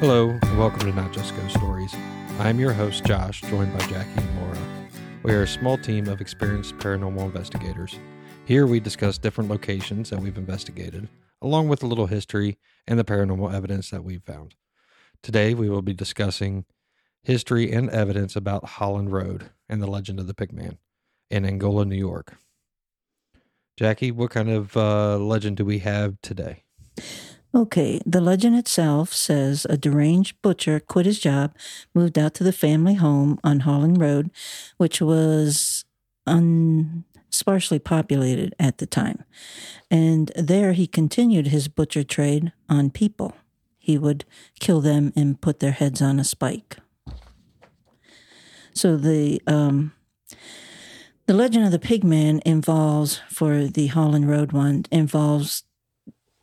Hello, and welcome to Not Just Ghost Stories. I'm your host, Josh, joined by Jackie and Laura. We are a small team of experienced paranormal investigators. Here we discuss different locations that we've investigated, along with a little history and the paranormal evidence that we've found. Today we will be discussing history and evidence about Holland Road and the legend of the Pigman in Angola, New York. Jackie, what kind of uh, legend do we have today? Okay, the legend itself says a deranged butcher quit his job, moved out to the family home on Holland Road, which was un- sparsely populated at the time. And there he continued his butcher trade on people. He would kill them and put their heads on a spike. So the um, the legend of the pigman involves for the Holland Road one involves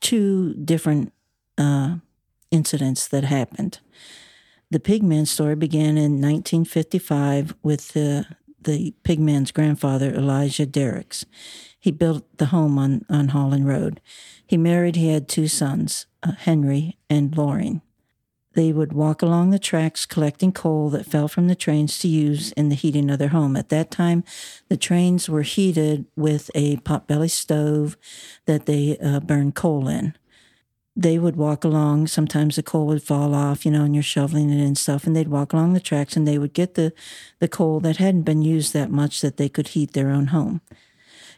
two different uh, incidents that happened. The pigman story began in 1955 with the the pigman's grandfather, Elijah Derricks. He built the home on, on Holland Road. He married, he had two sons, uh, Henry and Loring. They would walk along the tracks collecting coal that fell from the trains to use in the heating of their home. At that time, the trains were heated with a potbelly stove that they uh, burned coal in. They would walk along. Sometimes the coal would fall off, you know, and you're shoveling it and stuff. And they'd walk along the tracks and they would get the, the coal that hadn't been used that much that they could heat their own home.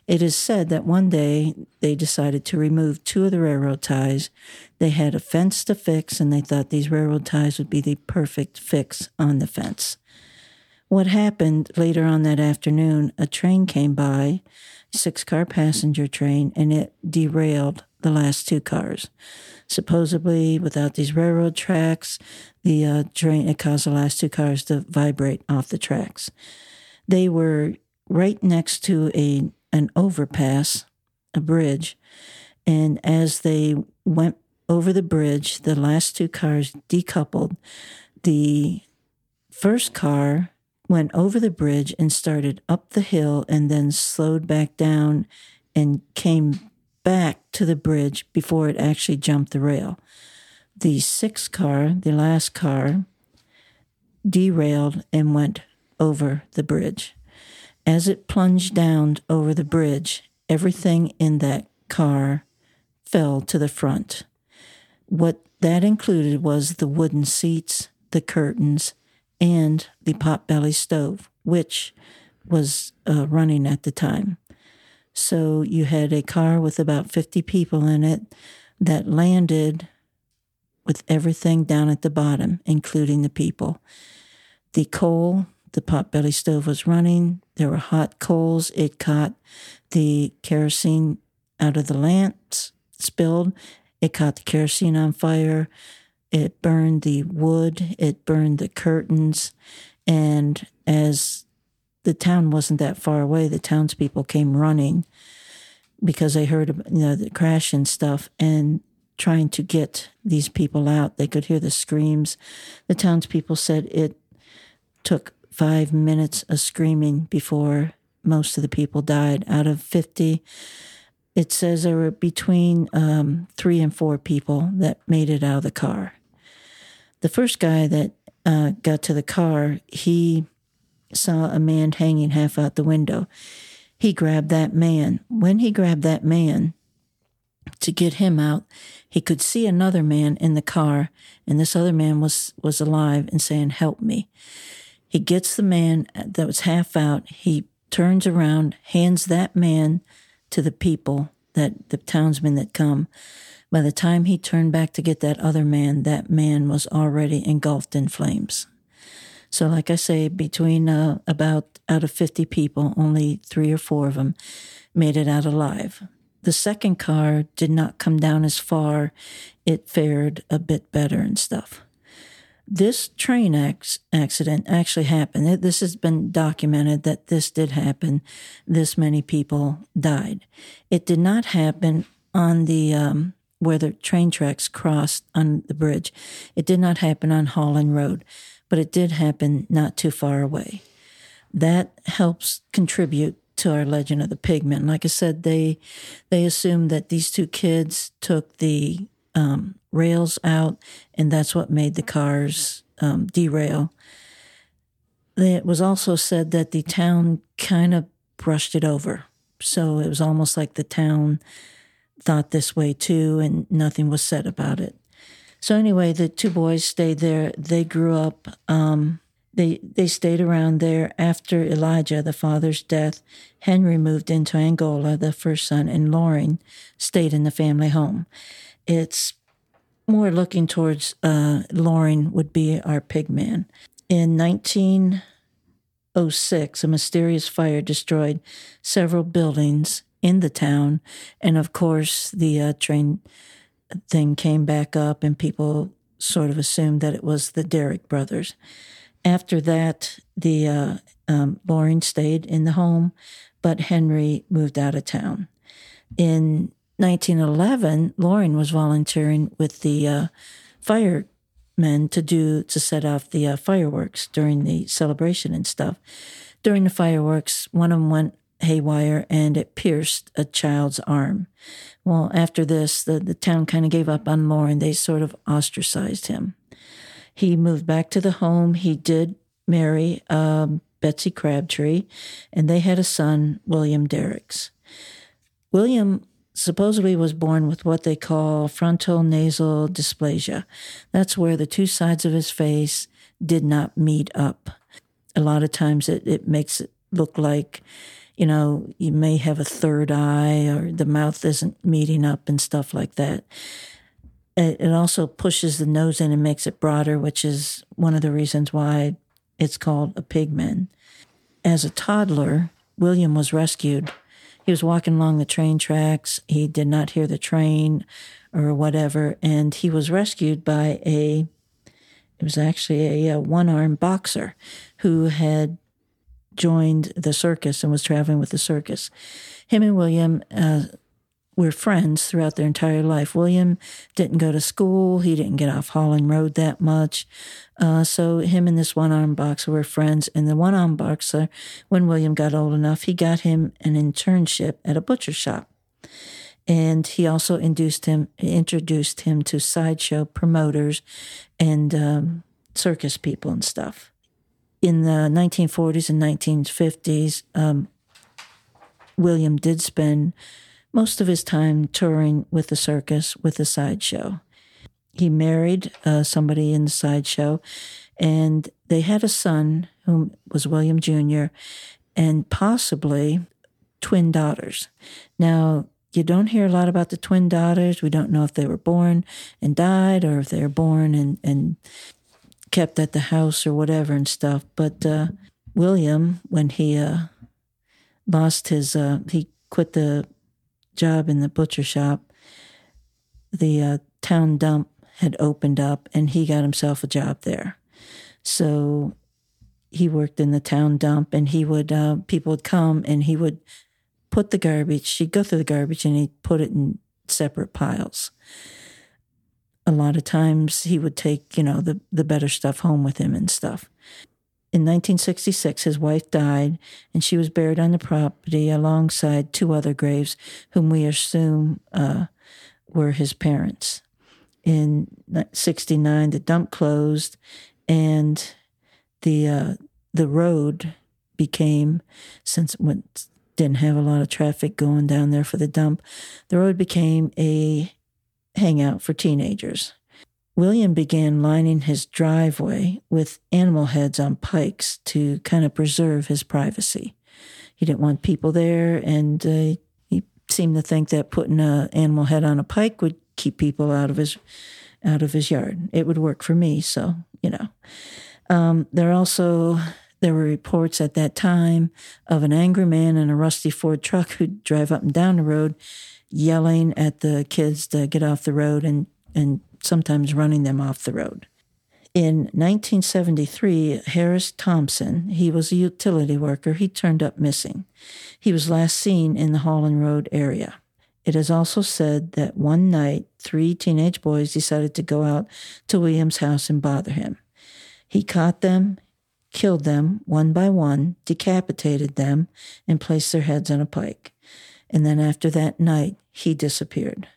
It is said that one day they decided to remove two of the railroad ties. They had a fence to fix, and they thought these railroad ties would be the perfect fix on the fence. What happened later on that afternoon, a train came by, six car passenger train, and it derailed the last two cars. Supposedly, without these railroad tracks, the uh, train, it caused the last two cars to vibrate off the tracks. They were right next to a an overpass, a bridge, and as they went over the bridge, the last two cars decoupled. The first car went over the bridge and started up the hill and then slowed back down and came back to the bridge before it actually jumped the rail. The sixth car, the last car, derailed and went over the bridge. As it plunged down over the bridge, everything in that car fell to the front. What that included was the wooden seats, the curtains, and the potbelly stove, which was uh, running at the time. So you had a car with about 50 people in it that landed with everything down at the bottom, including the people. The coal the potbelly stove was running. There were hot coals. It caught the kerosene out of the lamps, spilled. It caught the kerosene on fire. It burned the wood. It burned the curtains. And as the town wasn't that far away, the townspeople came running because they heard you know the crash and stuff and trying to get these people out. They could hear the screams. The townspeople said it took five minutes of screaming before most of the people died. Out of 50, it says there were between um, three and four people that made it out of the car. The first guy that uh, got to the car, he saw a man hanging half out the window. He grabbed that man. When he grabbed that man to get him out, he could see another man in the car, and this other man was was alive and saying, "Help me." He gets the man that was half out. He turns around, hands that man to the people, that the townsmen that come. By the time he turned back to get that other man, that man was already engulfed in flames. So, like I say, between uh, about out of 50 people, only three or four of them made it out alive. The second car did not come down as far. It fared a bit better and stuff this train accident actually happened. This has been documented that this did happen. This many people died. It did not happen on the um, where the train tracks crossed on the bridge. It did not happen on Holland Road, but it did happen not too far away. That helps contribute to our legend of the pigmen. Like I said, they they assumed that these two kids took the um, rails out, and that's what made the cars um, derail. It was also said that the town kind of brushed it over. So it was almost like the town thought this way too, and nothing was said about it. So anyway, the two boys stayed there. They grew up. Um, they they stayed around there after Elijah, the father's death. Henry moved into Angola, the first son, and Loring stayed in the family home. It's more looking towards uh, Loring would be our pig man. In 1906, a mysterious fire destroyed several buildings in the town, and of course, the uh, train thing came back up, and people sort of assumed that it was the Derrick brothers. After that, the uh, um, Loring stayed in the home, but Henry moved out of town. In 1911, Loring was volunteering with the uh, firemen to do to set off the uh, fireworks during the celebration and stuff. During the fireworks, one of them went haywire and it pierced a child's arm. Well, after this, the, the town kind of gave up on Loring. They sort of ostracized him. He moved back to the home. He did marry um, Betsy Crabtree, and they had a son, William Derricks. William supposedly was born with what they call frontal nasal dysplasia. That's where the two sides of his face did not meet up. A lot of times it, it makes it look like you know, you may have a third eye or the mouth isn't meeting up and stuff like that. It also pushes the nose in and makes it broader, which is one of the reasons why it's called a pigman. As a toddler, William was rescued. He was walking along the train tracks. He did not hear the train or whatever, and he was rescued by a it was actually a, a one armed boxer who had joined the circus and was traveling with the circus. Him and William uh, were friends throughout their entire life. William didn't go to school. He didn't get off Holland Road that much. Uh, so him and this one-armed boxer were friends. And the one-armed boxer, when William got old enough, he got him an internship at a butcher shop. And he also induced him, introduced him to sideshow promoters and um, circus people and stuff in the 1940s and 1950s, um, William did spend most of his time touring with the circus, with the sideshow. He married uh, somebody in the sideshow, and they had a son who was William Jr., and possibly twin daughters. Now, you don't hear a lot about the twin daughters. We don't know if they were born and died or if they were born and, and kept at the house or whatever and stuff. But uh, William, when he uh, lost his, uh, he quit the job in the butcher shop. The uh, town dump had opened up, and he got himself a job there. So he worked in the town dump, and he would uh, people would come, and he would put the garbage. He'd go through the garbage, and he'd put it in separate piles a lot of times he would take, you know, the, the better stuff home with him and stuff. In 1966, his wife died, and she was buried on the property alongside two other graves, whom we assume uh, were his parents. In 69, the dump closed, and the uh, the road became, since it didn't have a lot of traffic going down there for the dump, the road became a hangout for teenagers. William began lining his driveway with animal heads on pikes to kind of preserve his privacy. He didn't want people there, and uh, he seemed to think that putting an animal head on a pike would keep people out of his out of his yard. It would work for me, so you know. Um, there also there were reports at that time of an angry man in a rusty Ford truck who'd drive up and down the road yelling at the kids to get off the road and, and sometimes running them off the road. In 1973, Harris Thompson, he was a utility worker, he turned up missing. He was last seen in the Holland Road area. It is also said that one night, three teenage boys decided to go out to William's house and bother him. He caught them, killed them one by one, decapitated them, and placed their heads on a pike and then after that night, he disappeared.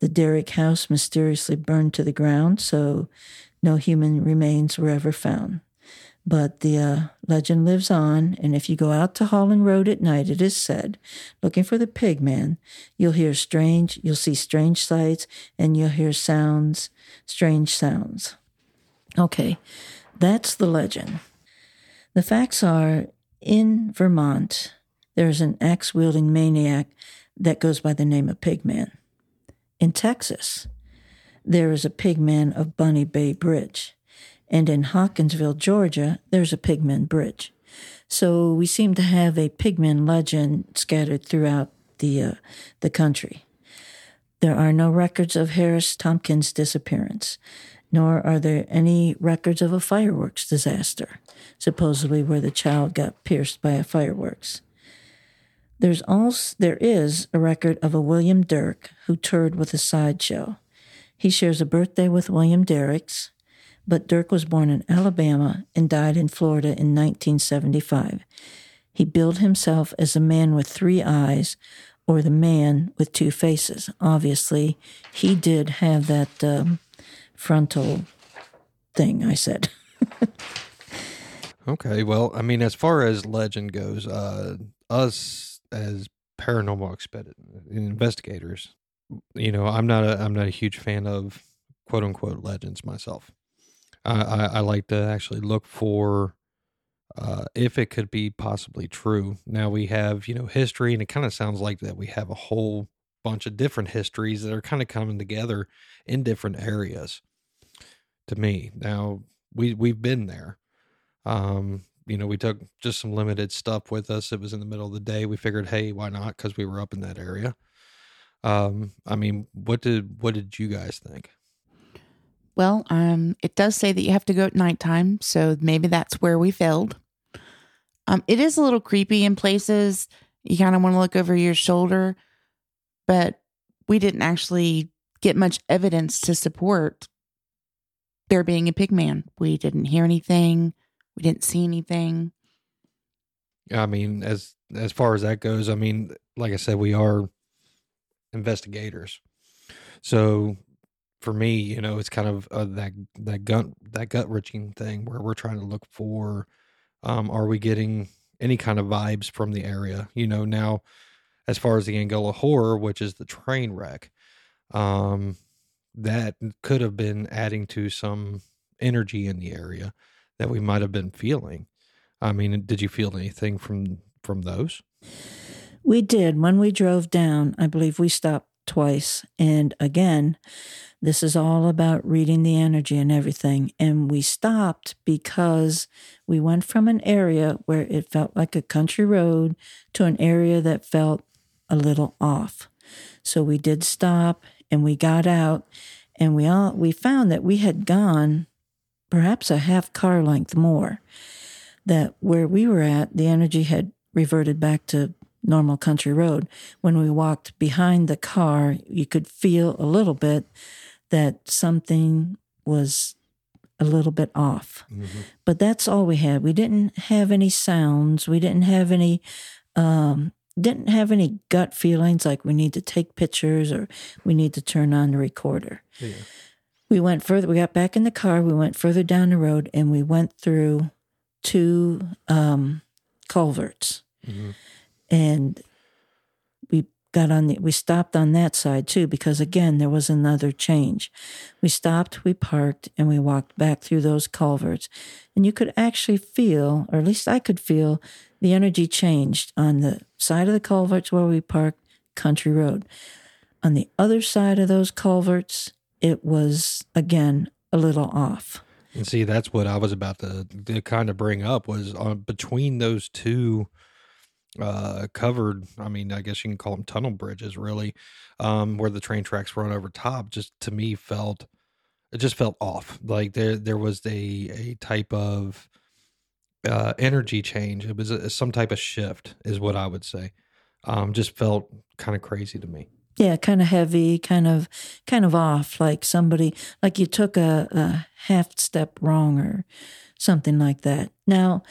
The Derrick house mysteriously burned to the ground, so no human remains were ever found. But the uh, legend lives on, and if you go out to Holland Road at night, it is said, looking for the pig man, you'll hear strange, you'll see strange sights, and you'll hear sounds, strange sounds. Okay, that's the legend. The facts are in Vermont, there's an axe wielding maniac that goes by the name of Pigman. In Texas, there is a Pigman of Bunny Bay Bridge. And in Hawkinsville, Georgia, there's a Pigman Bridge. So we seem to have a Pigman legend scattered throughout the, uh, the country. There are no records of Harris Tompkins' disappearance, nor are there any records of a fireworks disaster, supposedly where the child got pierced by a fireworks. There's also there is a record of a William Dirk who toured with a sideshow. He shares a birthday with William Derricks, but Dirk was born in Alabama and died in Florida in 1975. He billed himself as a man with three eyes or the man with two faces. Obviously, he did have that um, frontal thing I said. okay, well, I mean, as far as legend goes, uh, us as paranormal investigators, you know, I'm not a I'm not a huge fan of quote unquote legends myself. I, I, I like to actually look for uh, if it could be possibly true. Now we have you know history, and it kind of sounds like that we have a whole bunch of different histories that are kind of coming together in different areas. To me, now we we've been there. Um, you know, we took just some limited stuff with us. It was in the middle of the day. We figured, hey, why not? Because we were up in that area. Um, I mean, what did what did you guys think? Well, um, it does say that you have to go at nighttime, so maybe that's where we failed. Um, it is a little creepy in places. You kind of want to look over your shoulder, but we didn't actually get much evidence to support there being a pig man. We didn't hear anything. We didn't see anything. I mean, as as far as that goes, I mean, like I said, we are investigators. So for me, you know, it's kind of uh, that that gut that gut wrenching thing where we're trying to look for, um, are we getting any kind of vibes from the area? You know, now as far as the Angola horror, which is the train wreck, um, that could have been adding to some energy in the area that we might have been feeling. I mean, did you feel anything from from those? We did. When we drove down, I believe we stopped twice. And again, this is all about reading the energy and everything. And we stopped because we went from an area where it felt like a country road to an area that felt a little off. So we did stop and we got out and we all we found that we had gone perhaps a half car length more. That where we were at, the energy had reverted back to normal country road. When we walked behind the car, you could feel a little bit that something was a little bit off. Mm-hmm. But that's all we had. We didn't have any sounds. We didn't have any um, didn't have any gut feelings like we need to take pictures or we need to turn on the recorder. Yeah we went further. We got back in the car. We went further down the road, and we went through two um, culverts, mm-hmm. and we got on the. We stopped on that side too because again there was another change. We stopped, we parked, and we walked back through those culverts, and you could actually feel, or at least I could feel, the energy changed on the side of the culverts where we parked, country road. On the other side of those culverts, it was again a little off. And see, that's what I was about to, to kind of bring up was on between those two uh covered i mean i guess you can call them tunnel bridges really um where the train tracks run over top just to me felt it just felt off. Like there there was a a type of uh energy change. It was a, some type of shift is what i would say. Um just felt kind of crazy to me yeah, kind of heavy, kind of kind of off, like somebody like you took a, a half step wrong or something like that. Now,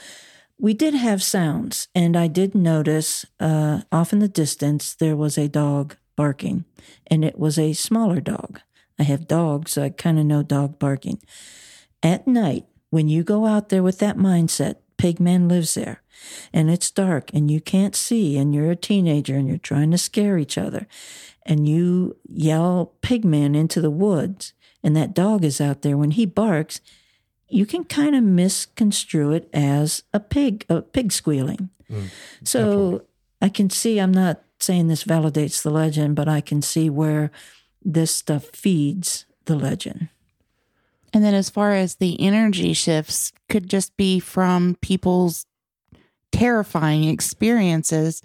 we did have sounds, and I did notice uh, off in the distance there was a dog barking, and it was a smaller dog. I have dogs, so I kind of know dog barking. At night, when you go out there with that mindset, Pigman lives there, and it's dark and you can't see, and you're a teenager and you're trying to scare each other, and you yell Pigman into the woods, and that dog is out there, when he barks, you can kind of misconstrue it as a pig, a pig squealing. Mm, so definitely. I can see, I'm not saying this validates the legend, but I can see where this stuff feeds the legend. And then as far as the energy shifts could just be from people's terrifying experiences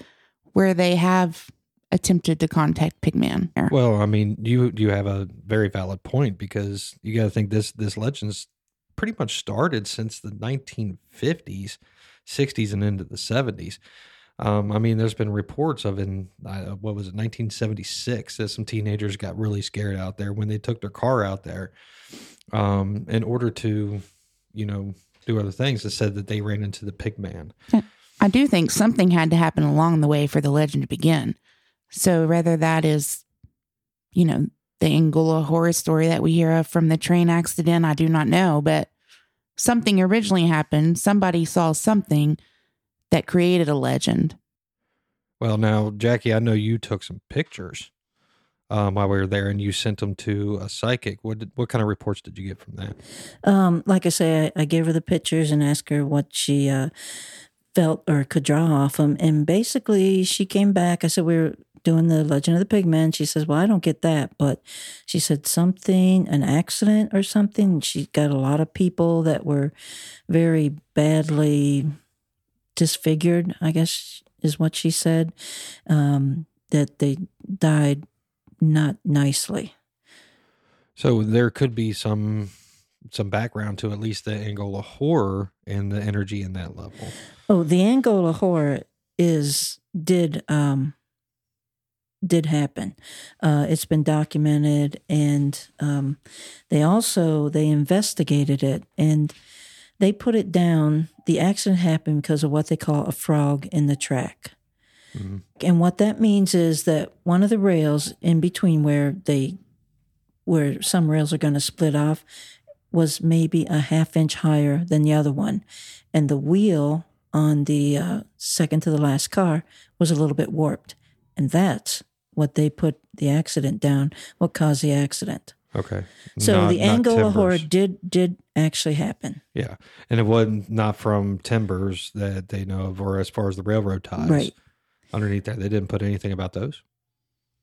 where they have attempted to contact Pigman. Well, I mean, you you have a very valid point because you got to think this this legend's pretty much started since the 1950s, 60s, and into the 70s. Um, I mean, there's been reports of in uh, what was it, 1976, that some teenagers got really scared out there when they took their car out there um, in order to, you know, do other things. It said that they ran into the pig man. I do think something had to happen along the way for the legend to begin. So whether that is, you know, the Angola horror story that we hear of from the train accident, I do not know, but something originally happened. Somebody saw something that created a legend. Well, now, Jackie, I know you took some pictures um, while we were there, and you sent them to a psychic. What did, what kind of reports did you get from that? Um, like I say, I, I gave her the pictures and asked her what she uh, felt or could draw off them. And basically, she came back. I said, We were doing the Legend of the Pigman. She says, Well, I don't get that. But she said something, an accident or something. She got a lot of people that were very badly disfigured, I guess is what she said, um, that they died not nicely. So there could be some some background to at least the Angola horror and the energy in that level. Oh, the Angola horror is did um did happen. Uh, it's been documented, and um, they also they investigated it and they put it down. The accident happened because of what they call a frog in the track. Mhm. And what that means is that one of the rails in between where they where some rails are going to split off was maybe a half inch higher than the other one. And the wheel on the uh, second to the last car was a little bit warped. And that's what they put the accident down, what caused the accident. Okay. So Not- the Angola horror did did actually happen. Yeah. And it wasn't not from timbers that they know of, or as far as the railroad ties. Right. Underneath that, they didn't put anything about those.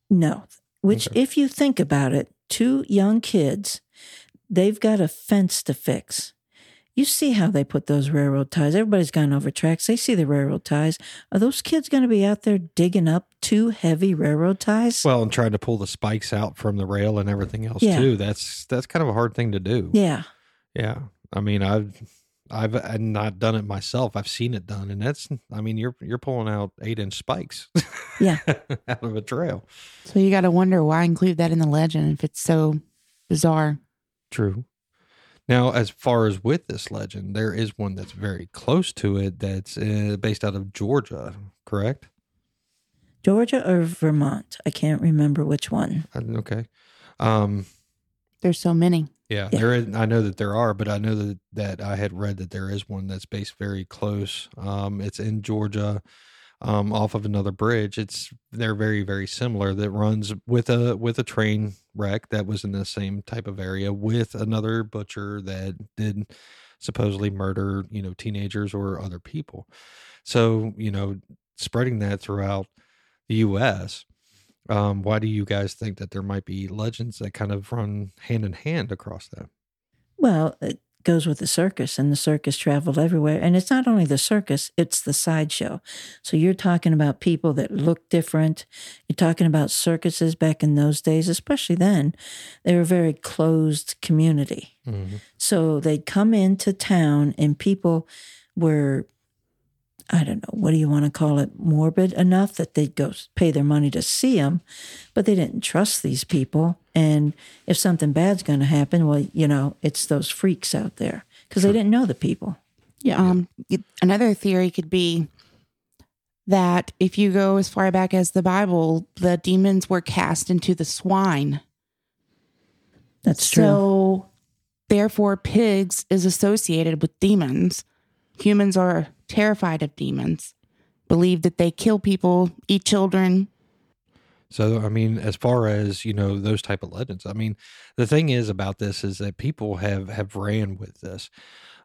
No. Which, Okay. if you think about it, two young kids, they've got a fence to fix. You see how they put those railroad ties. Everybody's gone over tracks. They see the railroad ties. Are those kids going to be out there digging up two heavy railroad ties? Well, and trying to pull the spikes out from the rail and everything else Yeah. too. That's that's kind of a hard thing to do. yeah. Yeah. I mean, I've I've uh, not done it myself. I've seen it done, and that's I mean, you're you're pulling out eight inch spikes. Yeah. out of a trail. So you got to wonder why include that in the legend if it's so bizarre. True. Now, as far as with this legend, there is one that's very close to it. That's uh, based out of Georgia, correct? Georgia or Vermont? I can't remember which one. Uh, Okay. Um, There's so many. Yeah, Yeah. there is. I know that there are, but I know that that I had read that there is one that's based very close. Um, it's in Georgia, um, off of another bridge. It's they're very very similar. That runs with a with a train wreck that was in the same type of area with another butcher that did supposedly murder you know teenagers or other people. So you know, spreading that throughout the U.S. Um, why do you guys think that there might be legends that kind of run hand in hand across that? Well, it goes with the circus, and the circus traveled everywhere. And it's not only the circus, it's the sideshow. So you're talking about people that look different. You're talking about circuses back in those days, especially then. They were a very closed community. Mm-hmm. So they'd come into town, and people were, I don't know, what do you want to call it, morbid enough that they'd go pay their money to see them, but they didn't trust these people. And if something bad's going to happen, well, you know, it's those freaks out there because they didn't know the people. Yeah. Um, another theory could be that if you go as far back as the Bible, the demons were cast into the swine. That's true. So, therefore, pigs is associated with demons. Humans are terrified of demons, believe that they kill people, eat children. So I mean, as far as you know, those type of legends. I mean, the thing is about this is that people have have ran with this.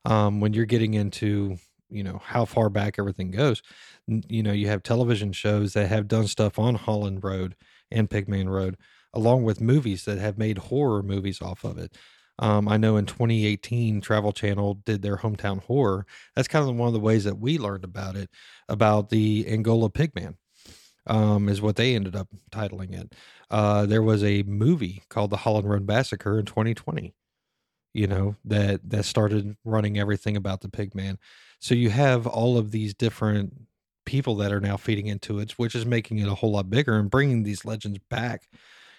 Um, when you're getting into you know how far back everything goes, you know you have television shows that have done stuff on Holland Road and Pigman Road, along with movies that have made horror movies off of it. Um, I know in 2018, Travel Channel did their hometown horror. That's kind of one of the ways that we learned about it, about the Angola Pigman um, is what they ended up titling it. Uh, there was a movie called The Holland Road Massacre in 2020. You know that that started running everything about the Pigman. So you have all of these different people that are now feeding into it, which is making it a whole lot bigger and bringing these legends back,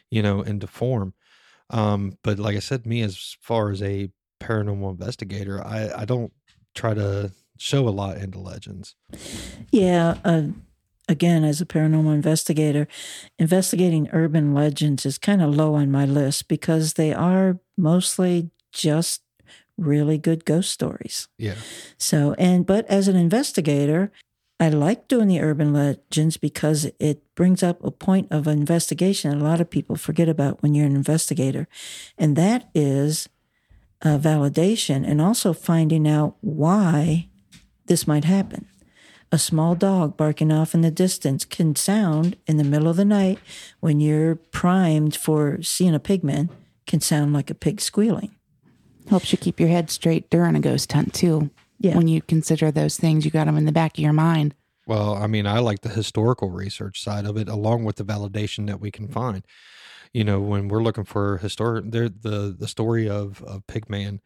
you know, into form. Um, but like I said, me as far as a paranormal investigator, I I don't try to show a lot into legends. Yeah. Uh, again, as a paranormal investigator, investigating urban legends is kind of low on my list because they are mostly just really good ghost stories. Yeah. So, and, but as an investigator, I like doing the urban legends because it brings up a point of investigation a lot of people forget about when you're an investigator. And that is uh, validation and also finding out why this might happen. A small dog barking off in the distance can sound in the middle of the night when you're primed for seeing a pigman, can sound like a pig squealing. Helps you keep your head straight during a ghost hunt, too. Yeah. When you consider those things, you got them in the back of your mind. Well, I mean, I like the historical research side of it, along with the validation that we can find. You know, when we're looking for historic, there the the story of of Pigman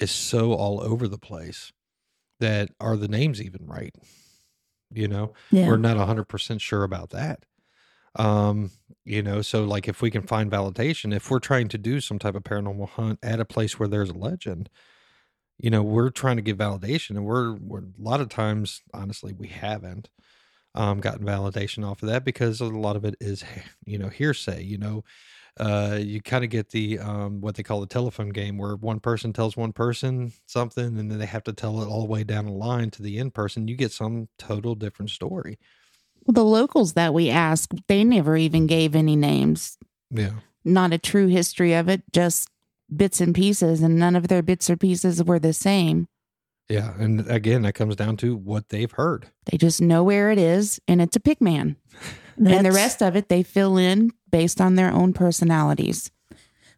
is so all over the place that are the names even right? You know, Yeah. we're not hundred percent sure about that. Um, you know, so like if we can find validation, if we're trying to do some type of paranormal hunt at a place where there's a legend, you know, we're trying to get validation, and we're, we're a lot of times, honestly, we haven't um, gotten validation off of that because a lot of it is, you know, hearsay. You know, uh, you kind of get the um, what they call the telephone game, where one person tells one person something, and then they have to tell it all the way down the line to the end person. You get some total different story. Well, the locals that we asked, they never even gave any names. Yeah, Not a true history of it, just bits and pieces, and none of their bits or pieces were the same. yeah, and again, that comes down to what they've heard. They just know where it is, and it's a pig man. and the rest of it, they fill in based on their own personalities.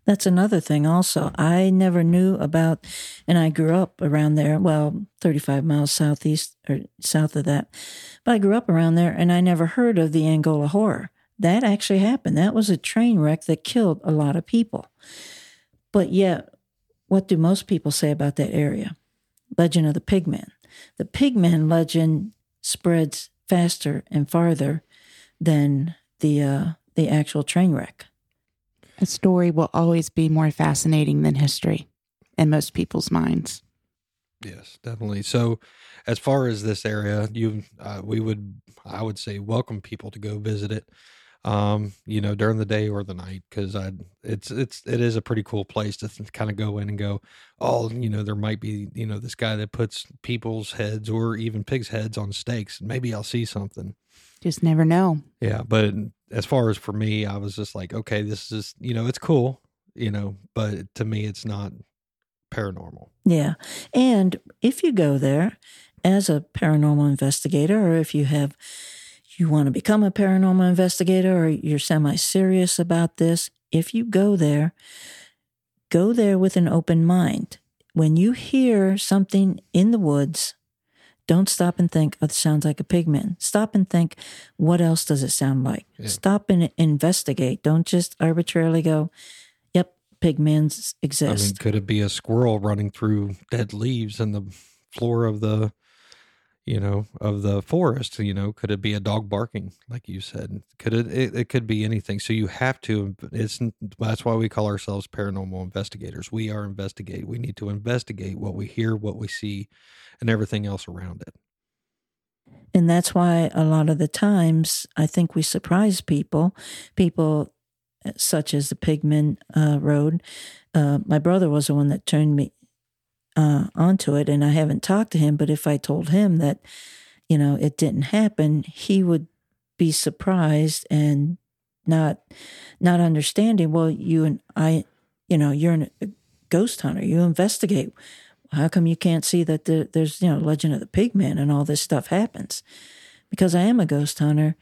That's another thing, also. I never knew about, and I grew up around there, well, 35 miles southeast or south of that. But I grew up around there and I never heard of the Angola horror. That actually happened. That was a train wreck that killed a lot of people. But yet, what do most people say about that area? Legend of the Pigman. The Pigman legend spreads faster and farther than the uh, the actual train wreck. A story will always be more fascinating than history in most people's minds. Yes, definitely. So, as far as this area, you, uh, we would, I would say, welcome people to go visit it. Um, you know, during the day or the night, because I, it's, it's, it is a pretty cool place to kind of go in and go. Oh, you know, there might be, you know, this guy that puts people's heads or even pigs' heads on stakes. Maybe I'll see something. Just never know. Yeah, but as far as for me, I was just like, okay, this is, you know, it's cool, you know, but to me, it's not paranormal. Yeah. And if you go there as a paranormal investigator, or if you have, you want to become a paranormal investigator, or you're semi serious about this, if you go there, go there with an open mind. When you hear something in the woods, don't stop and think, oh, it sounds like a pigman. Stop and think, what else does it sound like? Yeah. Stop and investigate. Don't just arbitrarily go, yep, pigmans I exist. mean, could it be a squirrel running through dead leaves in the floor of the, you know, of the forest? You know, could it be a dog barking, like you said? Could it? It, it could be anything. So you have to. It's that's why we call ourselves paranormal investigators. We are investigate. We need to investigate what we hear, what we see, and everything else around it. and that's why a lot of the times I think we surprise people, people uh, such as the Pigman uh, Road. Uh, my brother was the one that turned me uh, onto it, and I haven't talked to him. But if I told him that, you know, it didn't happen, he would be surprised and not not understanding. Well, you and I, you know, you're a ghost hunter. You investigate. How come you can't see that the, there's you know Legend of the Pigman and all this stuff happens? Because I am a ghost hunter,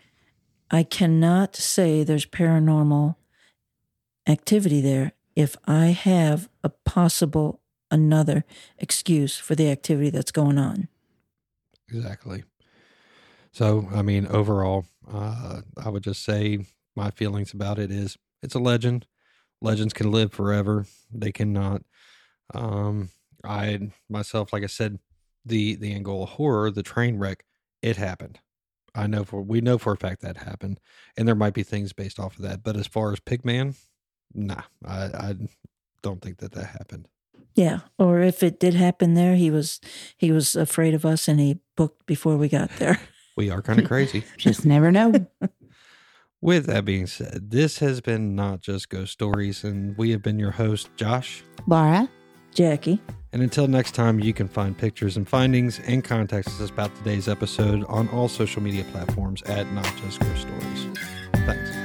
I cannot say there's paranormal activity there if I have a possible another excuse for the activity that's going on. Exactly. So, I mean, overall, uh, I would just say my feelings about it is it's a legend. Legends can live forever. They cannot. Um, I myself, like I said, the the Angola horror, the train wreck, it happened. I know for we know for a fact that happened, and there might be things based off of that. But as far as Pigman, nah, I, I don't think that that happened. Yeah, or if it did happen there, he was he was afraid of us and he booked before we got there. We are kind of crazy. Just never know. With that being said, this has been not just ghost stories, and we have been your host, Josh. Laura, Jackie. And until next time, you can find pictures and findings and contact us about today's episode on all social media platforms at Not Just Ghost Stories. Thanks.